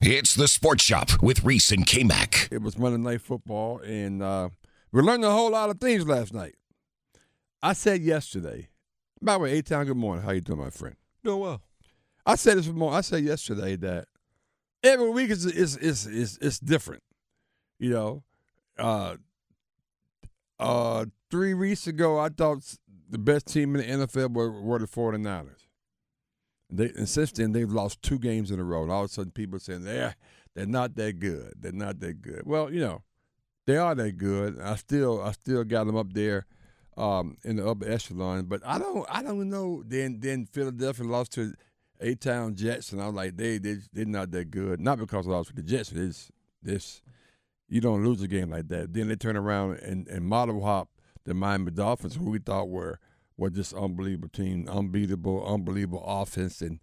It's the Sports Shop with Reese and K Mac. It was Monday Night Football, and uh, we learned a whole lot of things last night. I said yesterday, by the way, A Town, good morning. How you doing, my friend? Doing well. I said this more. I said yesterday that every week is is is is, is different. You know, uh, uh, three weeks ago, I thought the best team in the NFL were, were the 49ers. They, and since then, they've lost two games in a row. And all of a sudden, people are saying they're they're not that good. They're not that good. Well, you know, they are that good. I still I still got them up there um, in the upper echelon. But I don't I don't know. Then then Philadelphia lost to A Town Jets, and I was like, they they they're not that good. Not because I lost to the Jets. It's this you don't lose a game like that. Then they turn around and and model hop the Miami Dolphins, who we thought were were just unbelievable team, unbeatable, unbelievable offense, and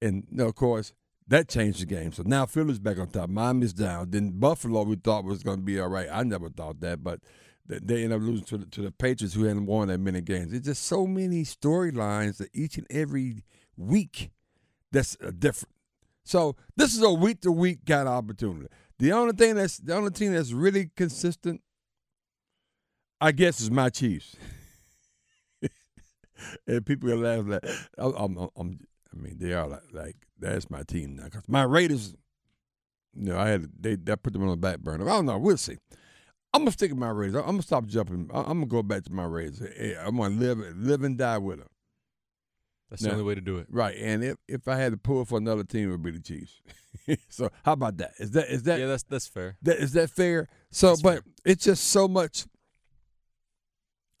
and of course that changed the game. So now Philly's back on top. Miami's down. Then Buffalo we thought was going to be all right. I never thought that, but they end up losing to the, to the Patriots, who hadn't won that many games. It's just so many storylines that each and every week that's uh, different. So this is a week to week kind of opportunity. The only thing that's the only team that's really consistent, I guess, is my Chiefs. and people are laughing. Like, I'm, I'm, I'm, i mean, they are like, like that's my team now. Cause my Raiders, you know, I had they, they put them on the back burner. I don't know. We'll see. I'm gonna stick with my Raiders. I'm gonna stop jumping. I'm gonna go back to my Raiders. Eh, eh, I'm gonna live, live and die with them. That's now, the only way to do it, right? And if if I had to pull for another team, it would be the Chiefs. so how about that? Is that is that? Yeah, that's that's fair. That is that fair? So, that's but fair. it's just so much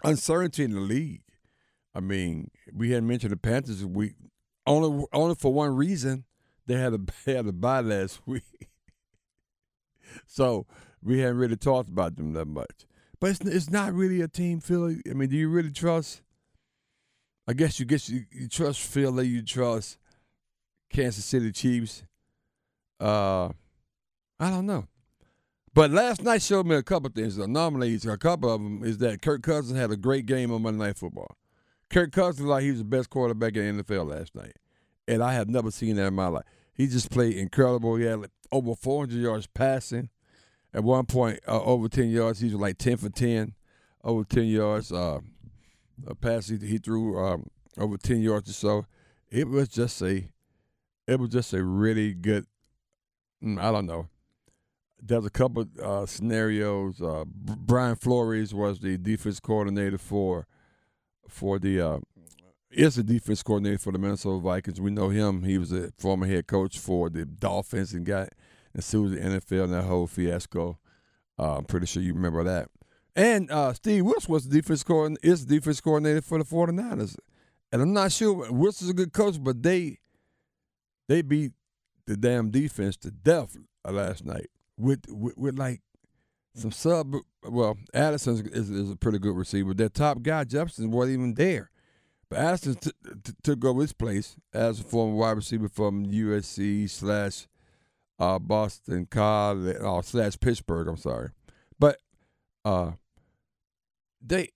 uncertainty in the league. I mean, we hadn't mentioned the Panthers. We only only for one reason they had a they had a bye last week, so we hadn't really talked about them that much. But it's it's not really a team, Philly. I mean, do you really trust? I guess you guess you, you trust Philly. You trust Kansas City Chiefs. Uh, I don't know. But last night showed me a couple things. Normally, a couple of them is that Kirk Cousins had a great game on Monday Night Football. Kirk Cousins like he was the best quarterback in the NFL last night, and I have never seen that in my life. He just played incredible. He had like over 400 yards passing. At one point, uh, over 10 yards, he was like 10 for 10, over 10 yards. Uh, a pass he, he threw um, over 10 yards or so. It was just a, it was just a really good. Mm, I don't know. There's a couple uh, scenarios. Uh, Brian Flores was the defense coordinator for for the uh, is the defense coordinator for the Minnesota Vikings. We know him. He was a former head coach for the Dolphins and got and sued the NFL in that whole fiasco. Uh, I'm pretty sure you remember that. And uh, Steve Wilks was the defense coordinator, is the defense coordinator for the 49ers. And I'm not sure Wilks's a good coach, but they they beat the damn defense to death last night with with, with like some sub. Well, Addison is, is, a pretty good receiver. Their top guy Jefferson wasn't even there, but Addison t- t- took over his place as a former wide receiver from USC slash uh, Boston College or uh, slash Pittsburgh. I'm sorry, but uh, they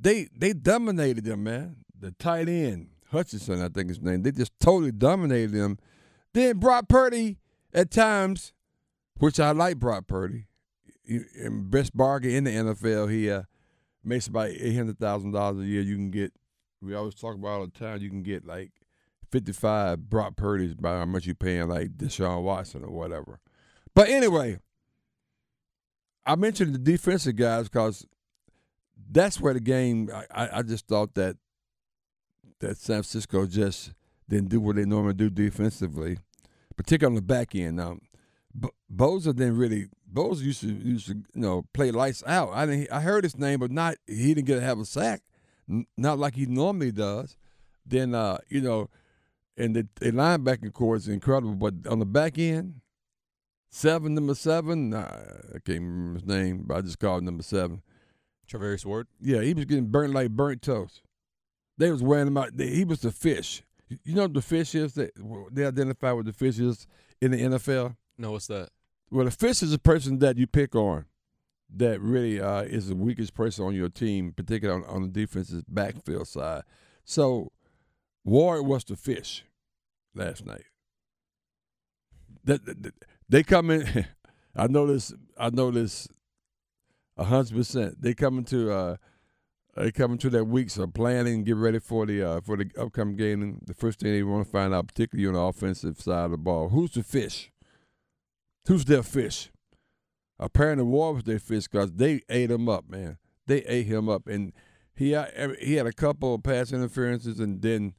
they they dominated them, man. The tight end Hutchinson, I think his name. They just totally dominated them. Then Brock Purdy at times, which I like Brock Purdy, best bargain in the NFL. He uh, makes about eight hundred thousand dollars a year. You can get. We always talk about all the time. You can get like fifty-five Brock Purdy's by how much you paying like Deshaun Watson or whatever. But anyway, I mentioned the defensive guys because that's where the game. I, I just thought that that San Francisco just didn't do what they normally do defensively, particularly on the back end. Now, B- Bosa didn't really. Bosa used to used to you know play lights out. I didn't. I heard his name, but not he didn't get to have a sack, n- not like he normally does. Then uh, you know, and the, the linebacking corps is incredible, but on the back end, seven, number seven. Nah, I can't remember his name, but I just called him number seven. Charvarius Ward. Yeah, he was getting burnt like burnt toast. They was wearing him out. They, he was the fish. You know what the fish is? That they identify with the fish is in the NFL. No, what's that? Well, the fish is a person that you pick on that really uh, is the weakest person on your team, particularly on, on the defense's backfield side. So Ward was the fish last night. That, that- that- they come in. I know this. I know this. A hundred percent. They coming to. Uh, they coming to that week, so planning get ready for the uh, for the upcoming game. The first thing they want to find out, particularly on the offensive side of the ball, who's the fish? Who's their fish? Apparently, Ward was their fish because they ate him up, man. They ate him up, and he he had a couple of pass interferences, and then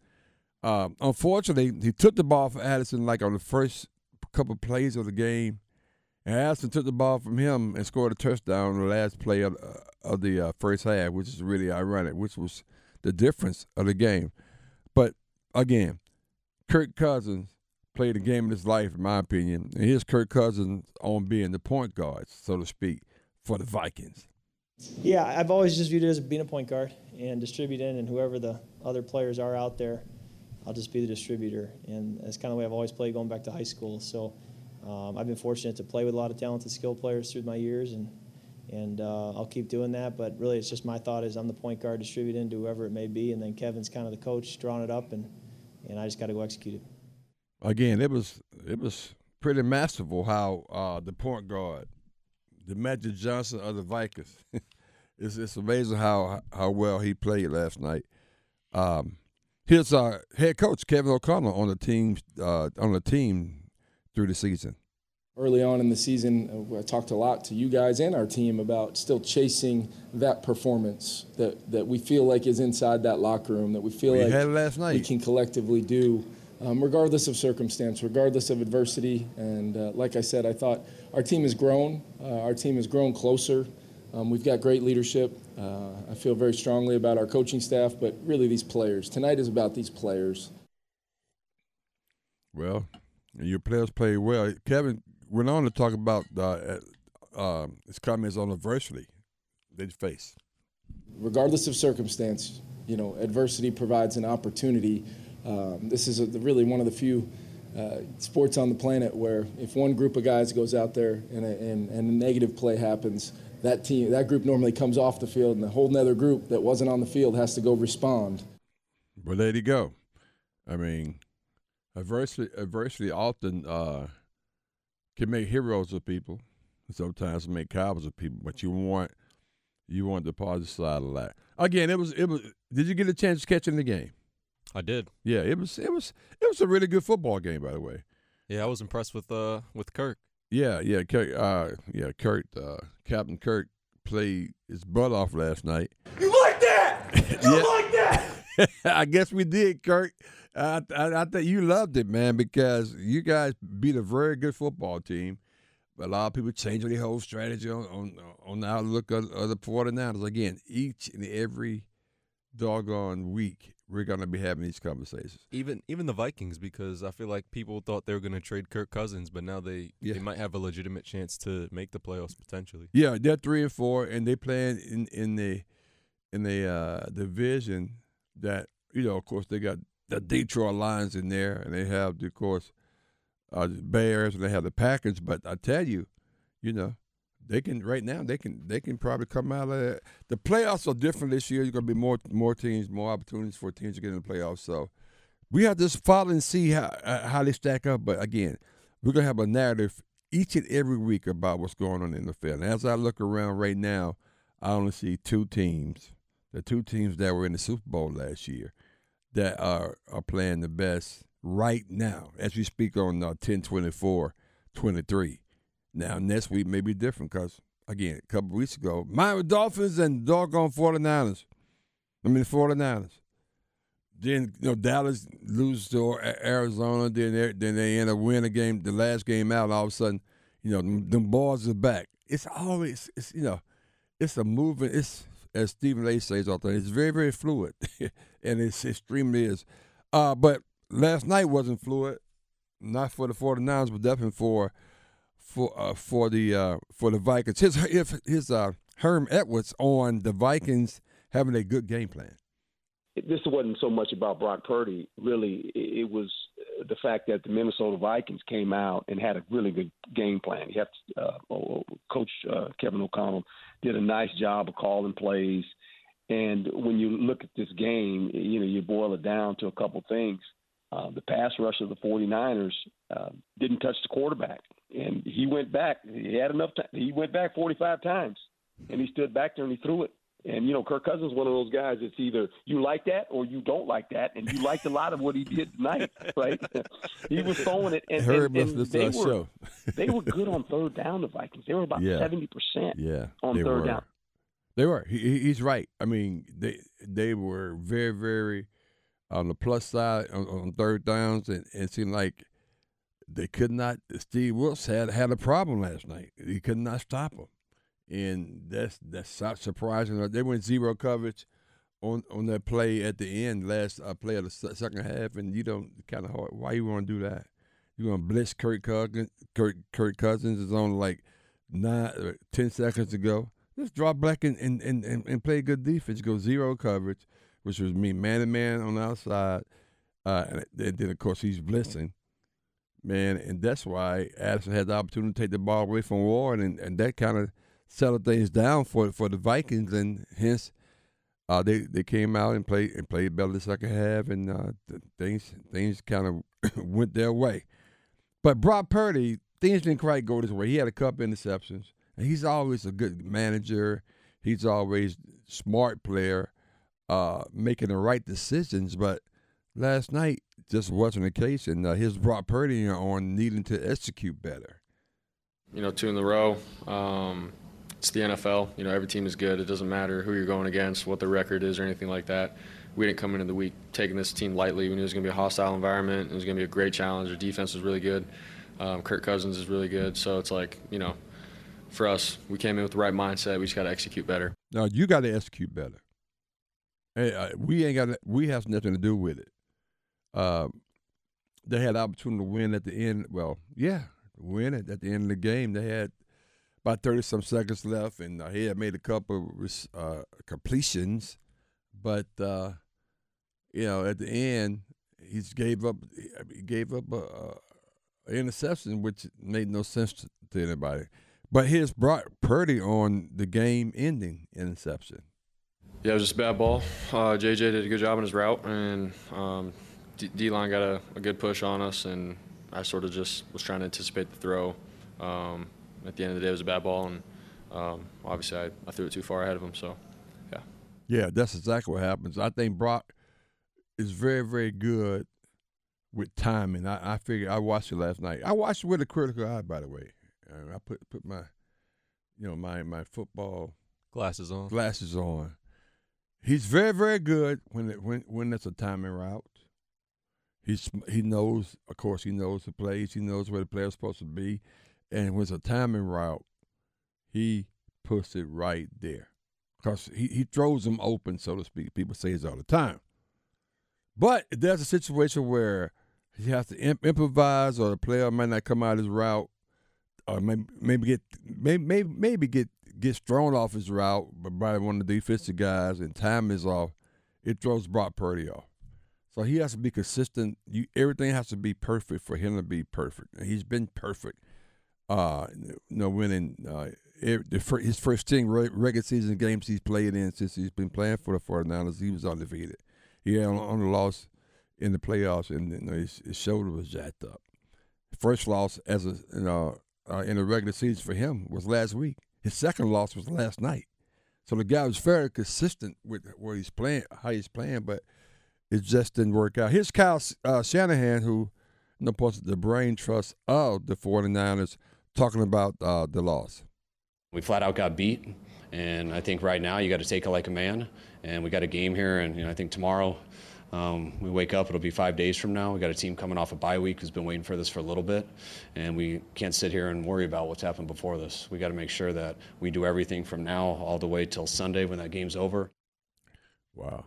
um, unfortunately, he took the ball from Addison like on the first couple plays of the game, and Addison took the ball from him and scored a touchdown on the last play of, uh, of the uh, first half, which is really ironic, which was the difference of the game. But again, Kirk Cousins played the game of his life, in my opinion, and here's Kirk Cousins on being the point guard, so to speak, for the Vikings. Yeah, I've always just viewed it as being a point guard and distributing, and whoever the other players are out there, I'll just be the distributor. And that's kind of the way I've always played going back to high school. So um, I've been fortunate to play with a lot of talented, skilled players through my years, and and uh, I'll keep doing that. But really, it's just my thought is I'm the point guard distributing to whoever it may be, and then Kevin's kind of the coach drawing it up, and and I just got to go execute it. Again, it was it was pretty masterful how uh, the point guard, the Magic Johnson of the Vikings, it's it's amazing how how well he played last night. Um, here's our head coach Kevin O'Connell on the team uh, on the team through the season. Early on in the season, uh, I talked a lot to you guys and our team about still chasing that performance that, that we feel like is inside that locker room, that we feel We like had last we can collectively do, um, regardless of circumstance, regardless of adversity. And uh, like I said, I thought our team has grown. Uh, our team has grown closer. Um, we've got great leadership. Uh, I feel very strongly about our coaching staff, but really these players. Tonight is about these players. Well, your players played well. Kevin went on to talk about uh, uh, his comments on adversity they face. regardless of circumstance, you know, adversity provides an opportunity. Um, this is a, really one of the few uh, sports on the planet where if one group of guys goes out there and a, and, and a negative play happens, that team, that group normally comes off the field, and the whole other group that wasn't on the field has to go respond. But there you go. I mean, adversity, adversity often uh, can make heroes of people. Sometimes make cowards of people. But you want you want the positive side of that. Again, it was it was. Did you get a chance to catch catching the game? I did. Yeah, it was it was it was a really good football game, by the way. Yeah, I was impressed with uh with Kirk. Yeah, yeah, Kurt, uh, yeah, Kirk. uh, Captain Kirk played his butt off last night. You like that? You Yeah. like that? I guess we did, Kirk. I, I, I think you loved it, man, because you guys beat a very good football team. But a lot of people changing their whole strategy on on, on the outlook of, of the 49ers. Again, each and every doggone week, we're going to be having these conversations. Even even the Vikings because I feel like people thought they were going to trade Kirk Cousins, but now they Yeah. they might have a legitimate chance to make the playoffs potentially. Yeah, they're three and four, and they playing in in the in the uh, division that you know. Of course, they got the Detroit Lions in there, and they have, of course, uh, the Bears, and they have the Packers. But I tell you, you know, they can right now. They can they can probably come out of it. The playoffs are different this year. Going to be more more teams, more opportunities for teams to get in the playoffs. So we have to just follow and see how uh, how they stack up. But again, we're gonna have a narrative each and every week about what's going on in the field. And as I look around right now, I only see two teams, the two teams that were in the Super Bowl last year, that are are playing the best right now as we speak on uh, 10 24 23. Now, next week may be different because, again, a couple weeks ago, Miami Dolphins and doggone 49ers. I mean, 49ers. Then you know Dallas loses to Arizona. Then they then they end up winning a game, the last game out. All of a sudden, you know them, balls are back. It's always it's you know, it's a movement. It's as Stephen A. says all the time. It's very very fluid, and it's extremely is. Uh, but last night wasn't fluid, not for the 49ers, but definitely for for uh, for the uh, for the Vikings. His his, his uh, Herm Edwards on the Vikings having a good game plan. This wasn't so much about Brock Purdy. Really, it was the fact that the Minnesota Vikings came out and had a really good game plan. You have to, uh, oh, oh, Coach uh, Kevin O'Connell did a nice job of calling plays. And when you look at this game, you know, you boil it down to a couple things. Uh, the pass rush of the 49ers uh, didn't touch the quarterback, and he went back. He had enough time. He went back 45 times, and he stood back there and he threw it. And you know, Kirk Cousins is one of those guys that's either you like that or you don't like that, and you liked a lot of what he did tonight, right? he was throwing it, and, and, and they were show. they were good on third down. The Vikings they were about seventy yeah. percent yeah, on third were. down. They were. He, he's right. I mean, they they were very very on the plus side on, on third downs, and, it seemed like they could not. Steve Wilks had had a problem last night. He could not stop them and that's that's not surprising. They went zero coverage on on that play at the end, last uh, play of the second half, and you don't kind of hard. Why you want to do that? You want to blitz Kirk Cousins? Kirk, Kirk Cousins is on like nine, uh, ten seconds to go. Just drop back and and, and, and play good defense. Go zero coverage, which was me man to man on the outside, uh, and then of course he's blitzing man, and that's why Addison had the opportunity to take the ball away from Ward, and, and that kind of settled things down for for the Vikings, and hence uh, they they came out and played and played better the second half, and uh, things things kind of went their way. But Brock Purdy, things didn't quite go this way. He had a couple interceptions, and he's always a good manager. He's always smart player, uh, making the right decisions. But last night just wasn't the case, and uh, his Brock Purdy on needing to execute better. You know, two in the row. Um, it's the NFL. You know, every team is good. It doesn't matter who you're going against, what the record is, or anything like that. We didn't come into the week taking this team lightly. We knew it was going to be a hostile environment. It was going to be a great challenge. Our defense was really good. Um, Kirk Cousins is really good. So it's like, you know, for us, we came in with the right mindset. We just got to execute better. No, you got to execute better. Hey, uh, we ain't got. We have nothing to do with it. Uh, they had opportunity to win at the end. Well, yeah, win it at the end of the game. They had about 30 some seconds left, and uh, he had made a couple uh, completions, but you know at the end he gave up. He gave up a, a interception, which made no sense to, to anybody. But his Brock Purdy on the game-ending interception. Yeah, it was just a bad ball. Uh, JJ did a good job on his route, and um, D line got a, a, good push on us, and I sort of just was trying to anticipate the throw. Um, at the end of the day, it was a bad ball, and um, obviously I, I threw it too far ahead of him. So, yeah. Yeah, that's exactly what happens. I think Brock is very, very good with timing. I, I figured I watched it last night. I watched it with a critical eye, by the way. I put put my, you know, my my football glasses on. Glasses on. He's very, very good when it, when when it's a timing route. He's he knows, of course, he knows the plays. He knows where the player's supposed to be and when it's a timing route, he puts it right there. Because he, he throws them open, so to speak. People say it all the time. But there's a situation where he has to imp- improvise or the player might not come out his route or maybe, maybe get maybe maybe get gets thrown off his route by one of the defensive guys and time is off, it throws Brock Purdy off. So he has to be consistent. You, everything has to be perfect for him to be perfect. And he's been perfect uh, you know, winning uh, his first 10 regular season games he's played in since he's been playing for the 49ers, he was undefeated. He had only lost in the playoffs, and you know, his, his, shoulder was jacked up. First loss as a you know uh, in the regular season for him was last week. His second loss was last night. So the guy was very consistent with where he's playing, how he's playing, but it just didn't work out. Here's Kyle uh, Shanahan, who you know, the brain trust of the 49ers talking about uh, the loss. We flat out got beat, and I think right now you got to take it like a man. And we got a game here, and you know, I think tomorrow um, we wake up, it'll be five days from now. We got a team coming off a bye week who's been waiting for this for a little bit, and we can't sit here and worry about what's happened before this. We got to make sure that we do everything from now all the way till Sunday when that game's over. Wow.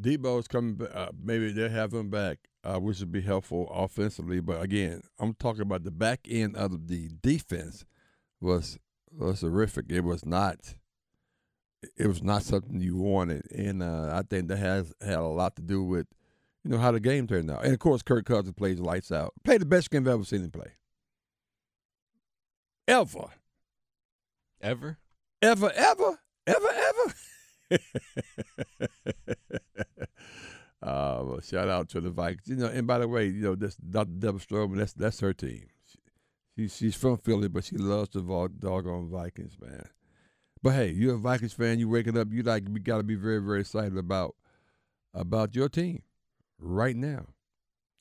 Deebo's coming. Uh, maybe they'll have him back, uh, which would be helpful offensively. But again, I'm talking about the back end of the defense was was horrific. It was not. It was not something you wanted, and uh, I think that has had a lot to do with, you know, how the game turned out. And of course, Kirk Cousins plays lights out. Played the best game I've ever seen him play. Ever. Ever. Ever. Ever. Ever. Ever. uh, well, shout out to the Vikings. You know, and by the way, you know, this Dr. Deborah Stroman, that's that's her team. She, she's from Philly, but she loves the dog, doggone Vikings, man. But hey, you're a Vikings fan. You waking up, you like got to be very, very excited about about your team right now.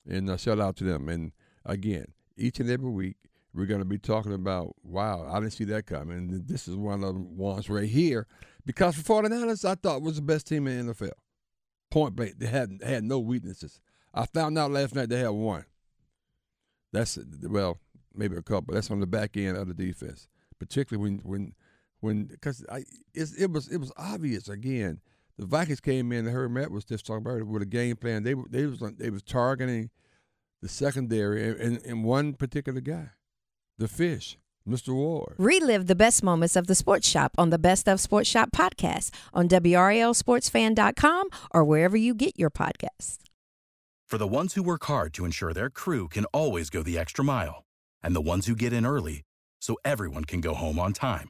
And uh, shout out to them. And again, each and every week, we're going to be talking about, wow, I didn't see that coming. And this is one of the ones right here. Because for 49ers, I thought was the best team in the NFL. Point blank. They had, had no weaknesses. I found out last night they had one. That's, well, maybe a couple. That's on the back end of the defense, particularly when, when, when, because it was, it was obvious again. The Vikings came in, and Herb Matt was just talking about it with a game plan. They, they was, they was targeting the secondary and, and, and one particular guy the fish, Mr. Ward. Relive the best moments of the Sports Shop on the Best of Sports Shop podcast on WRLSportsFan.com or wherever you get your podcasts. For the ones who work hard to ensure their crew can always go the extra mile, and the ones who get in early so everyone can go home on time,